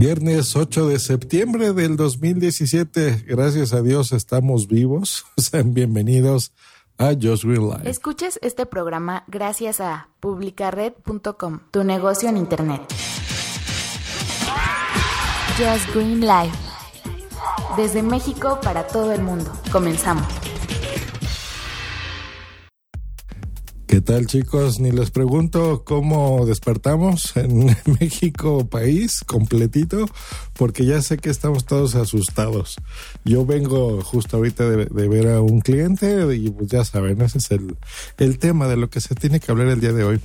Viernes 8 de septiembre del 2017. Gracias a Dios estamos vivos. Sean bienvenidos a Just Green Life. Escuches este programa gracias a publicared.com, tu negocio en Internet. Just Green Life. Desde México para todo el mundo. Comenzamos. ¿Qué tal chicos? Ni les pregunto cómo despertamos en México país completito, porque ya sé que estamos todos asustados. Yo vengo justo ahorita de, ver a un cliente y pues ya saben, ese es el, el tema de lo que se tiene que hablar el día de hoy.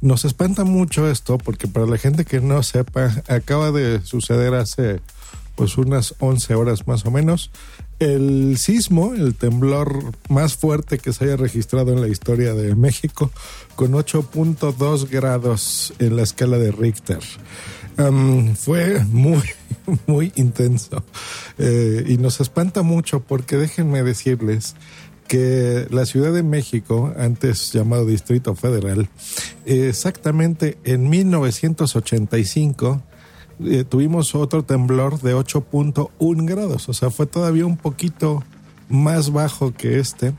Nos espanta mucho esto porque para la gente que no sepa, acaba de suceder hace pues unas 11 horas más o menos el sismo, el temblor más fuerte que se haya registrado en la historia de México, con 8.2 grados en la escala de Richter. fue muy, muy intenso eh, y nos espanta mucho porque déjenme decirles que la Ciudad de México, antes llamado Distrito Federal, exactamente en 1985 eh, tuvimos otro temblor de 8.1 grados, o sea, fue todavía un poquito más bajo que este.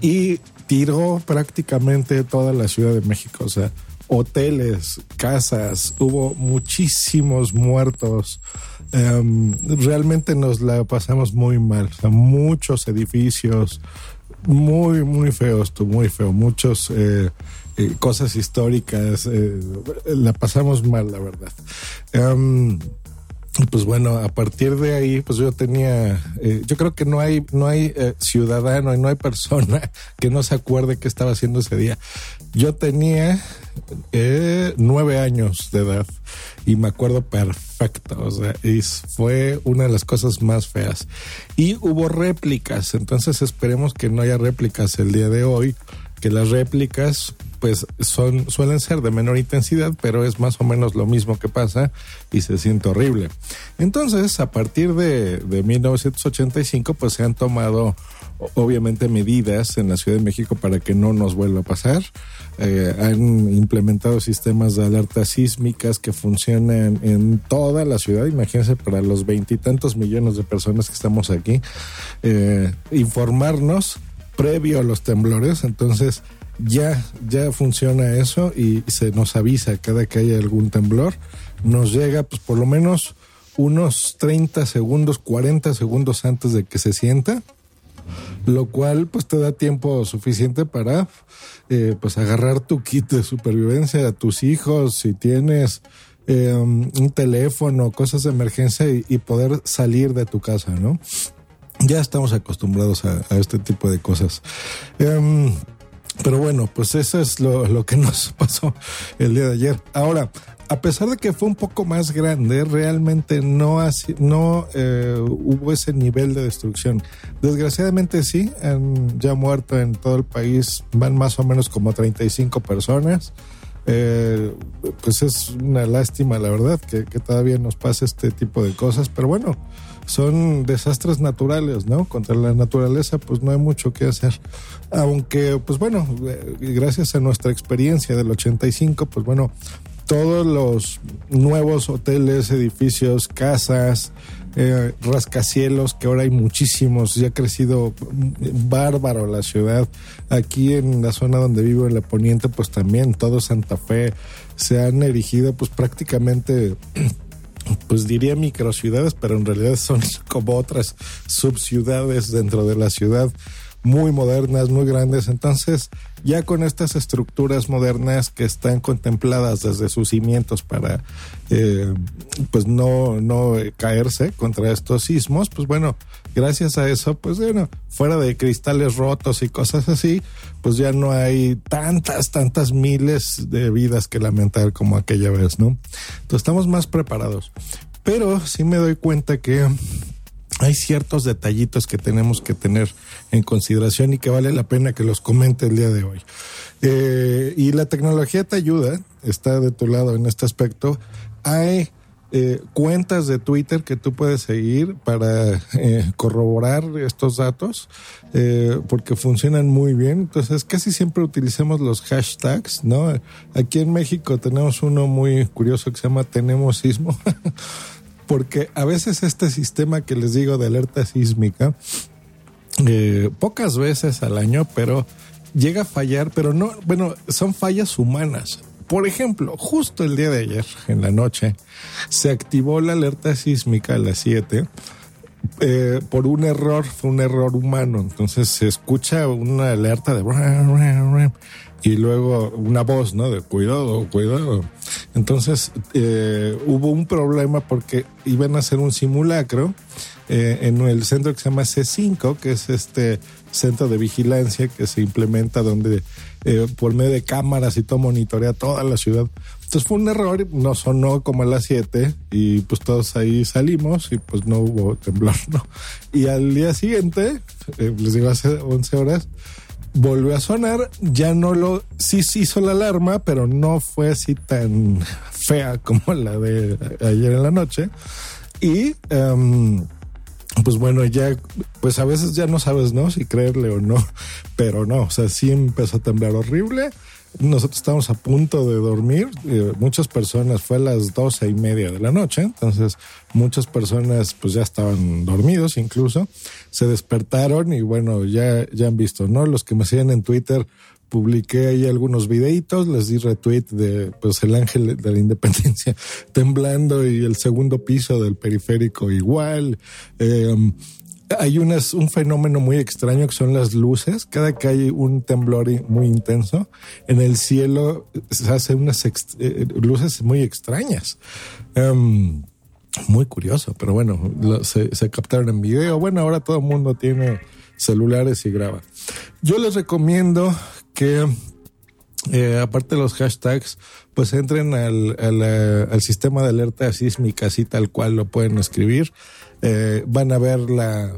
Y tiró prácticamente toda la Ciudad de México, o sea, hoteles, casas, hubo muchísimos muertos. Em, realmente nos la pasamos muy mal, o sea, muchos edificios, muy, muy feos, muy feo, muchos eh, eh, cosas históricas, eh, la pasamos mal, la verdad. Um, pues bueno, a partir de ahí, pues yo tenía, eh, yo creo que no hay, no hay ciudadano y no hay persona que no se acuerde qué estaba haciendo ese día. Yo tenía nueve años de edad y me acuerdo perfecto, o sea, fue una de las cosas más feas. Y hubo réplicas, entonces esperemos que no haya réplicas el día de hoy, que las réplicas pues son, suelen ser de menor intensidad, pero es más o menos lo mismo que pasa y se siente horrible. Entonces, a partir de, de 1985, pues se han tomado obviamente medidas en la Ciudad de México para que no nos vuelva a pasar. Eh, han implementado sistemas de alertas sísmicas que funcionan en toda la ciudad. Imagínense para los veintitantos millones de personas que estamos aquí, eh, informarnos previo a los temblores. Entonces, ya, ya funciona eso y se nos avisa cada que haya algún temblor. Nos llega, pues por lo menos unos 30 segundos, 40 segundos antes de que se sienta, lo cual pues te da tiempo suficiente para eh, pues agarrar tu kit de supervivencia a tus hijos, si tienes eh, un teléfono, cosas de emergencia y, poder salir de tu casa, ¿no? Ya estamos acostumbrados a, este tipo de cosas. Em, pero bueno, pues eso es lo, que nos pasó el día de ayer. Ahora, a pesar de que fue un poco más grande, realmente no, no eh, hubo ese nivel de destrucción. Desgraciadamente sí, han ya muerto en todo el país, van más o menos como 35 personas. Eh, pues es una lástima, la verdad, que, que todavía nos pase este tipo de cosas, pero bueno, son desastres naturales, ¿no? Contra la naturaleza, pues no hay mucho que hacer. Aunque, pues bueno, eh, gracias a nuestra experiencia del 85, pues bueno, todos los nuevos hoteles, edificios, casas, eh, rascacielos, que ahora hay muchísimos, ya ha crecido bárbaro la ciudad. Aquí en la zona donde vivo, en la poniente, pues también todo Santa Fe se han erigido pues prácticamente pues diría microciudades, pero en realidad son como otras subciudades dentro de la ciudad, muy modernas, muy grandes. Entonces, ya con estas estructuras modernas que están contempladas desde sus cimientos para eh, pues no, no caerse contra estos sismos, pues bueno, gracias a eso, pues bueno, fuera de cristales rotos y cosas así, pues ya no hay tantas, tantas miles de vidas que lamentar como aquella vez, ¿no? Entonces estamos más preparados. Pero sí me doy cuenta que hay ciertos detallitos que tenemos que tener en consideración y que vale la pena que los comente el día de hoy. Eh, y la tecnología te ayuda, está de tu lado en este aspecto. Hay eh, cuentas de Twitter que tú puedes seguir para eh, corroborar estos datos, eh, porque funcionan muy bien. Entonces, casi siempre utilizamos los hashtags, ¿no? Aquí en México tenemos uno muy curioso que se llama Tenemos Sismo, porque a veces este sistema que les digo de alerta sísmica, pocas veces al año, pero llega a fallar, pero no, bueno, son fallas humanas. Por ejemplo, justo el día de ayer, en la noche, se activó la alerta sísmica a las 7 eh, por un error, fue un error humano. Entonces se escucha una alerta de y luego una voz, ¿no? De cuidado, cuidado. Entonces eh, hubo un problema porque iban a hacer un simulacro eh, en el centro que se llama C5, que es este centro de vigilancia que se implementa donde eh, por medio de cámaras y todo monitorea toda la ciudad. Entonces fue un error, no sonó como a las 7 y pues todos ahí salimos y pues no hubo temblor, ¿no? Y al día siguiente, eh, les digo hace 11 horas, volvió a sonar, ya no lo, sí se hizo la alarma, pero no fue así tan fea como la de ayer en la noche. Y um, pues bueno, ya, pues a veces ya no sabes, ¿no? Si creerle o no, pero no, o sea, sí empezó a temblar horrible. Nosotros estábamos a punto de dormir, eh, muchas personas, fue a las doce y media de la noche, entonces muchas personas pues ya estaban dormidos incluso, se despertaron y bueno, ya, ya han visto, ¿no? Los que me siguen en Twitter, publiqué ahí algunos videitos, les di retweet de pues el ángel de la independencia temblando y el segundo piso del periférico igual. Em, hay unas, un fenómeno muy extraño que son las luces. Cada que hay un temblor muy intenso, en el cielo se hacen unas eh, luces muy extrañas. Em, muy curioso, pero bueno, se, captaron en video. Bueno, ahora todo el mundo tiene celulares y graba. Yo les recomiendo que eh, aparte de los hashtags, pues entren al, al, sistema de alerta sísmica, así tal cual lo pueden escribir. Eh, van a ver la,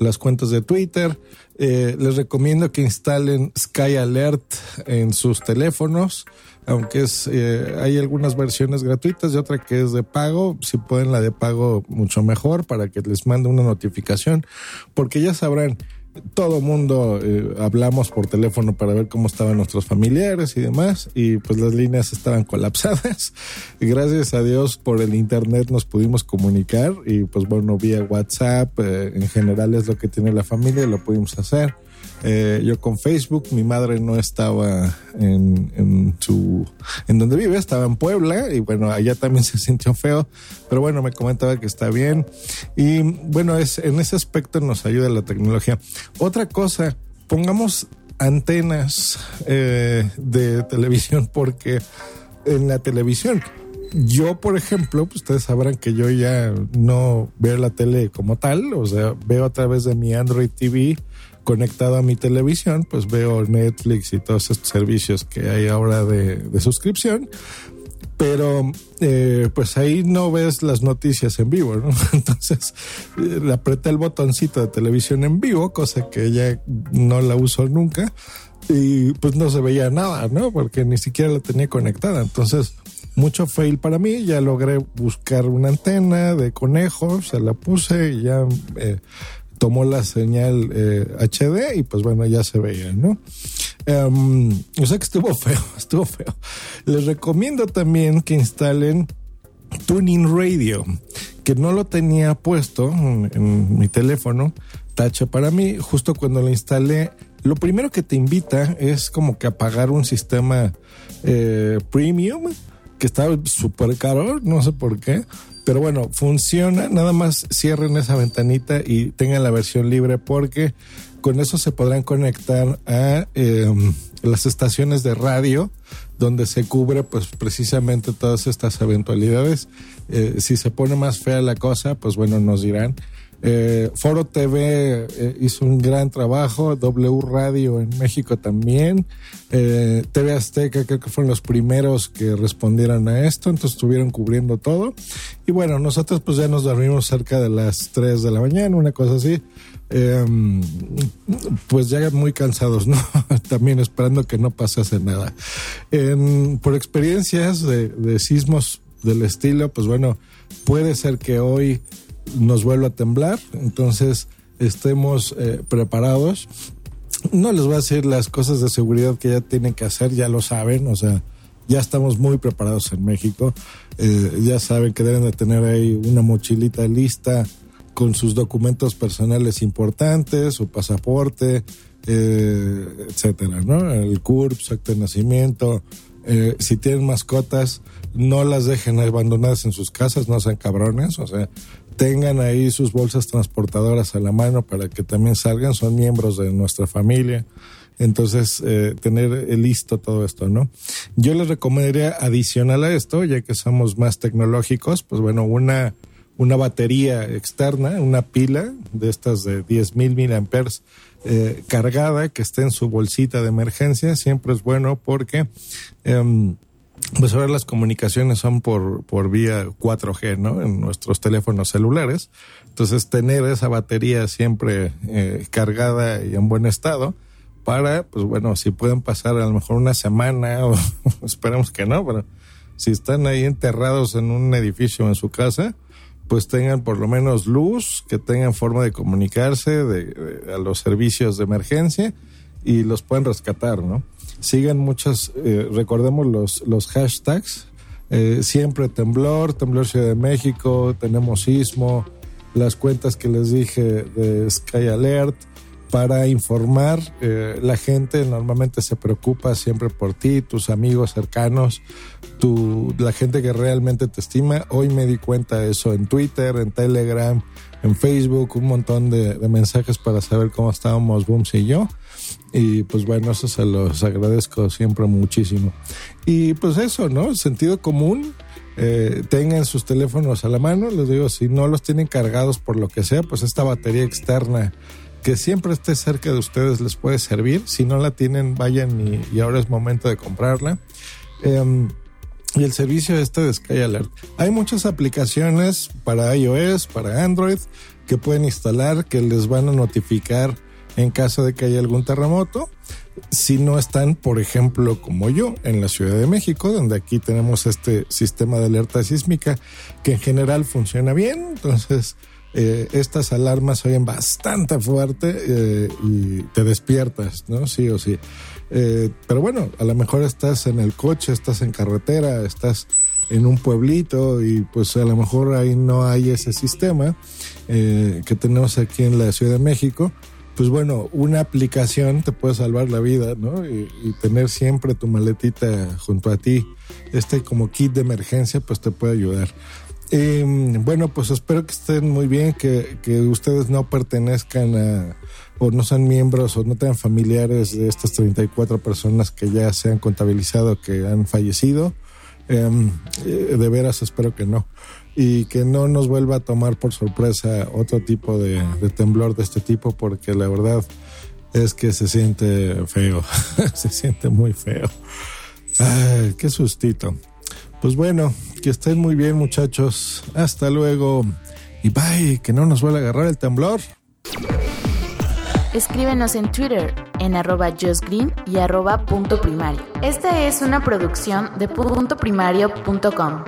las cuentas de Twitter. Eh, les recomiendo que instalen Sky Alert en sus teléfonos, aunque es hay algunas versiones gratuitas y otra que es de pago. Si pueden la de pago, mucho mejor para que les mande una notificación, porque ya sabrán todo mundo eh, hablamos por teléfono para ver cómo estaban nuestros familiares y demás, y pues las líneas estaban colapsadas. Y gracias a Dios por el internet nos pudimos comunicar y pues bueno, vía WhatsApp, eh, en general es lo que tiene la familia, lo pudimos hacer. Eh, yo con Facebook, mi madre no estaba en, en su, en donde vive, estaba en Puebla y bueno, allá también se sintió feo, pero bueno, me comentaba que está bien y bueno, es, en ese aspecto nos ayuda la tecnología. Otra cosa, pongamos antenas eh, de televisión porque en la televisión yo, por ejemplo, pues, ustedes sabrán que yo ya no veo la tele como tal, o sea, veo a través de mi Android TV conectado a mi televisión, pues veo Netflix y todos estos servicios que hay ahora de, suscripción. Pero eh, pues ahí no ves las noticias en vivo, ¿no? Entonces eh, le apreté el botoncito de televisión en vivo, cosa que ya no la uso nunca, y pues no se veía nada, ¿no? Porque ni siquiera la tenía conectada. Entonces, mucho fail para mí. Ya logré buscar una antena de conejo, se la puse y ya eh, tomó la señal HD eh, y pues bueno, ya se veía, ¿no? Um, o sea que estuvo feo, estuvo feo. Les recomiendo también que instalen Tuning Radio, que no lo tenía puesto en, mi teléfono, tacha para mí, justo cuando lo instalé, lo primero que te invita es como que apagar un sistema eh, premium, que está súper caro, no sé por qué, pero bueno, funciona, nada más cierren esa ventanita y tengan la versión libre porque con eso se podrán conectar a em, las estaciones de radio donde se cubre pues precisamente todas estas eventualidades. Eh, si se pone más fea la cosa, pues bueno, nos dirán. Eh, Foro TV eh, hizo un gran trabajo, W Radio en México también, eh, TV Azteca creo que fueron los primeros que respondieron a esto, entonces estuvieron cubriendo todo. Y bueno, nosotros pues ya nos dormimos cerca de las 3 de la mañana, una cosa así. Em, pues ya muy cansados, ¿no? También esperando que no pasase nada. por experiencias de, de sismos del estilo, pues bueno, puede ser que hoy nos vuelva a temblar, entonces estemos eh, preparados. No les voy a decir las cosas de seguridad que ya tienen que hacer, ya lo saben, o sea, ya estamos muy preparados en México. Eh, ya saben que deben de tener ahí una mochilita lista con sus documentos personales importantes, su pasaporte, eh, etcétera, ¿no? El CURP, su acto de nacimiento. Eh, si tienen mascotas, no las dejen abandonadas en sus casas, no sean cabrones, o sea, tengan ahí sus bolsas transportadoras a la mano para que también salgan, son miembros de nuestra familia. Entonces, eh, tener listo todo esto, ¿no? Yo les recomendaría adicional a esto, ya que somos más tecnológicos, pues bueno, una, una batería externa, una pila de estas de 10 mil amperes eh, cargada que esté en su bolsita de emergencia, siempre es bueno porque... Eh, pues ahora las comunicaciones son por, por vía 4G, ¿no? En nuestros teléfonos celulares. Entonces, tener esa batería siempre eh, cargada y en buen estado, para, pues bueno, si pueden pasar a lo mejor una semana o esperemos que no, pero si están ahí enterrados en un edificio en su casa, pues tengan por lo menos luz, que tengan forma de comunicarse de, a los servicios de emergencia y los pueden rescatar, ¿no? Sigan muchas, eh, recordemos los, los hashtags, eh, siempre temblor, temblor Ciudad de México, tenemos sismo, las cuentas que les dije de Sky Alert, para informar. Eh, la gente normalmente se preocupa siempre por ti, tus amigos cercanos, tu, la gente que realmente te estima. Hoy me di cuenta de eso en Twitter, en Telegram, en Facebook, un montón de, mensajes para saber cómo estábamos Booms y yo. Y pues bueno, eso se los agradezco siempre muchísimo. Y pues eso, ¿no? Sentido común. Eh, tengan sus teléfonos a la mano, les digo, si no los tienen cargados por lo que sea, pues esta batería externa que siempre esté cerca de ustedes les puede servir. Si no la tienen, vayan y, ahora es momento de comprarla. Em, y el servicio este de Sky Alert. Hay muchas aplicaciones para iOS, para Android, que pueden instalar, que les van a notificar en caso de que haya algún terremoto. Si no están, por ejemplo, como yo, en la Ciudad de México, donde aquí tenemos este sistema de alerta sísmica que en general funciona bien. Entonces, eh, estas alarmas oyen bastante fuerte eh, y te despiertas, ¿no? Sí o sí. Eh, pero bueno, a lo mejor estás en el coche, estás en carretera, estás en un pueblito y pues a lo mejor ahí no hay ese sistema que tenemos aquí en la Ciudad de México. Pues bueno, una aplicación te puede salvar la vida, ¿no? Y, y tener siempre tu maletita junto a ti, este como kit de emergencia, pues te puede ayudar. Eh, bueno, pues espero que estén muy bien, que, que, ustedes no pertenezcan a, o no sean miembros o no tengan familiares de estas 34 personas que ya se han contabilizado que han fallecido. Em, eh, de veras espero que no. Y que no nos vuelva a tomar por sorpresa otro tipo de, de temblor de este tipo, porque la verdad es que se siente feo, se siente muy feo. Ay, qué sustito. Pues bueno, que estén muy bien muchachos. Hasta luego. Y bye, que no nos vuelva a agarrar el temblor. Escríbenos en Twitter en arroba justgreen y arroba punto primario. Esta es una producción de puntoprimario.com.